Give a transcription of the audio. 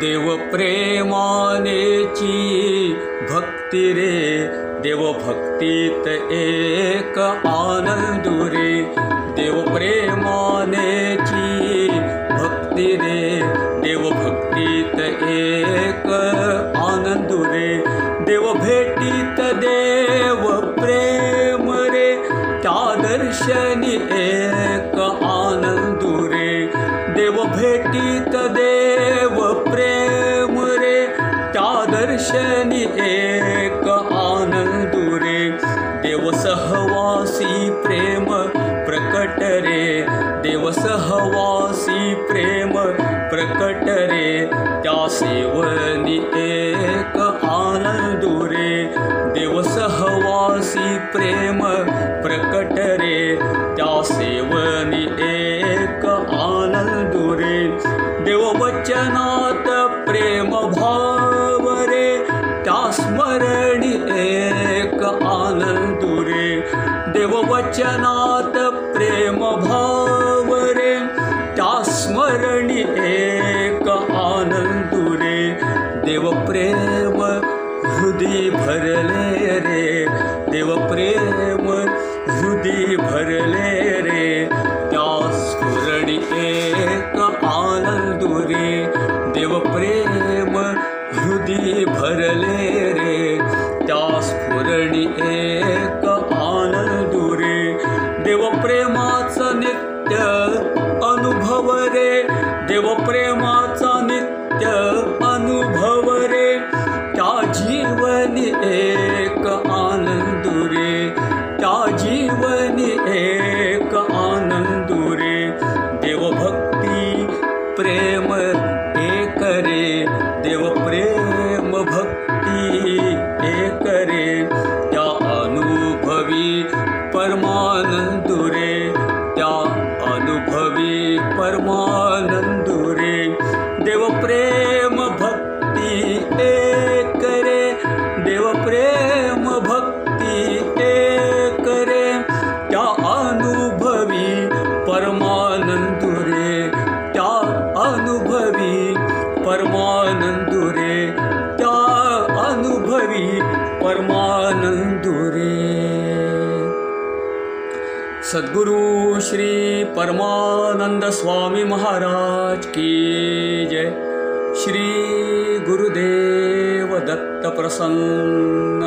देव प्रेमानेची भक्ति रे। देव भक्तीत एक आनंदुरे देव प्रेमानेची भक्ति रे। देव एक भेटीत देव प्रेम रे। त्या दर्शनी एक आनंदुरे देव भेटीत देव दर्शनी एक आनंदुरे देव सहवासी प्रेम प्रकट रे। देव सहवासी प्रेम प्रकट रे। त्या सेवनी एक आनंदुरे देव सहवासी प्रेम प्रकट रे। त्या सेवनी एक आनंदुरे देव स्मरणी एक आनंदुरे देव वचनात प्रेम भाव रे त्या स्मरणी एक आनंदुरे देव प्रेम हृदय भरले रे अनुभवी परमानंद रे देव प्रेम भक्ति एक रे। देव प्रेम भक्ती एक रे। त्या अनुभवी परमानंद रे त्या अनुभवी परमानंद रे त्या अनुभवी परमानंदुरे सद्गुरु श्री परमानंद स्वामी महाराज की जय। श्री गुरुदेव दत्त प्रसन्न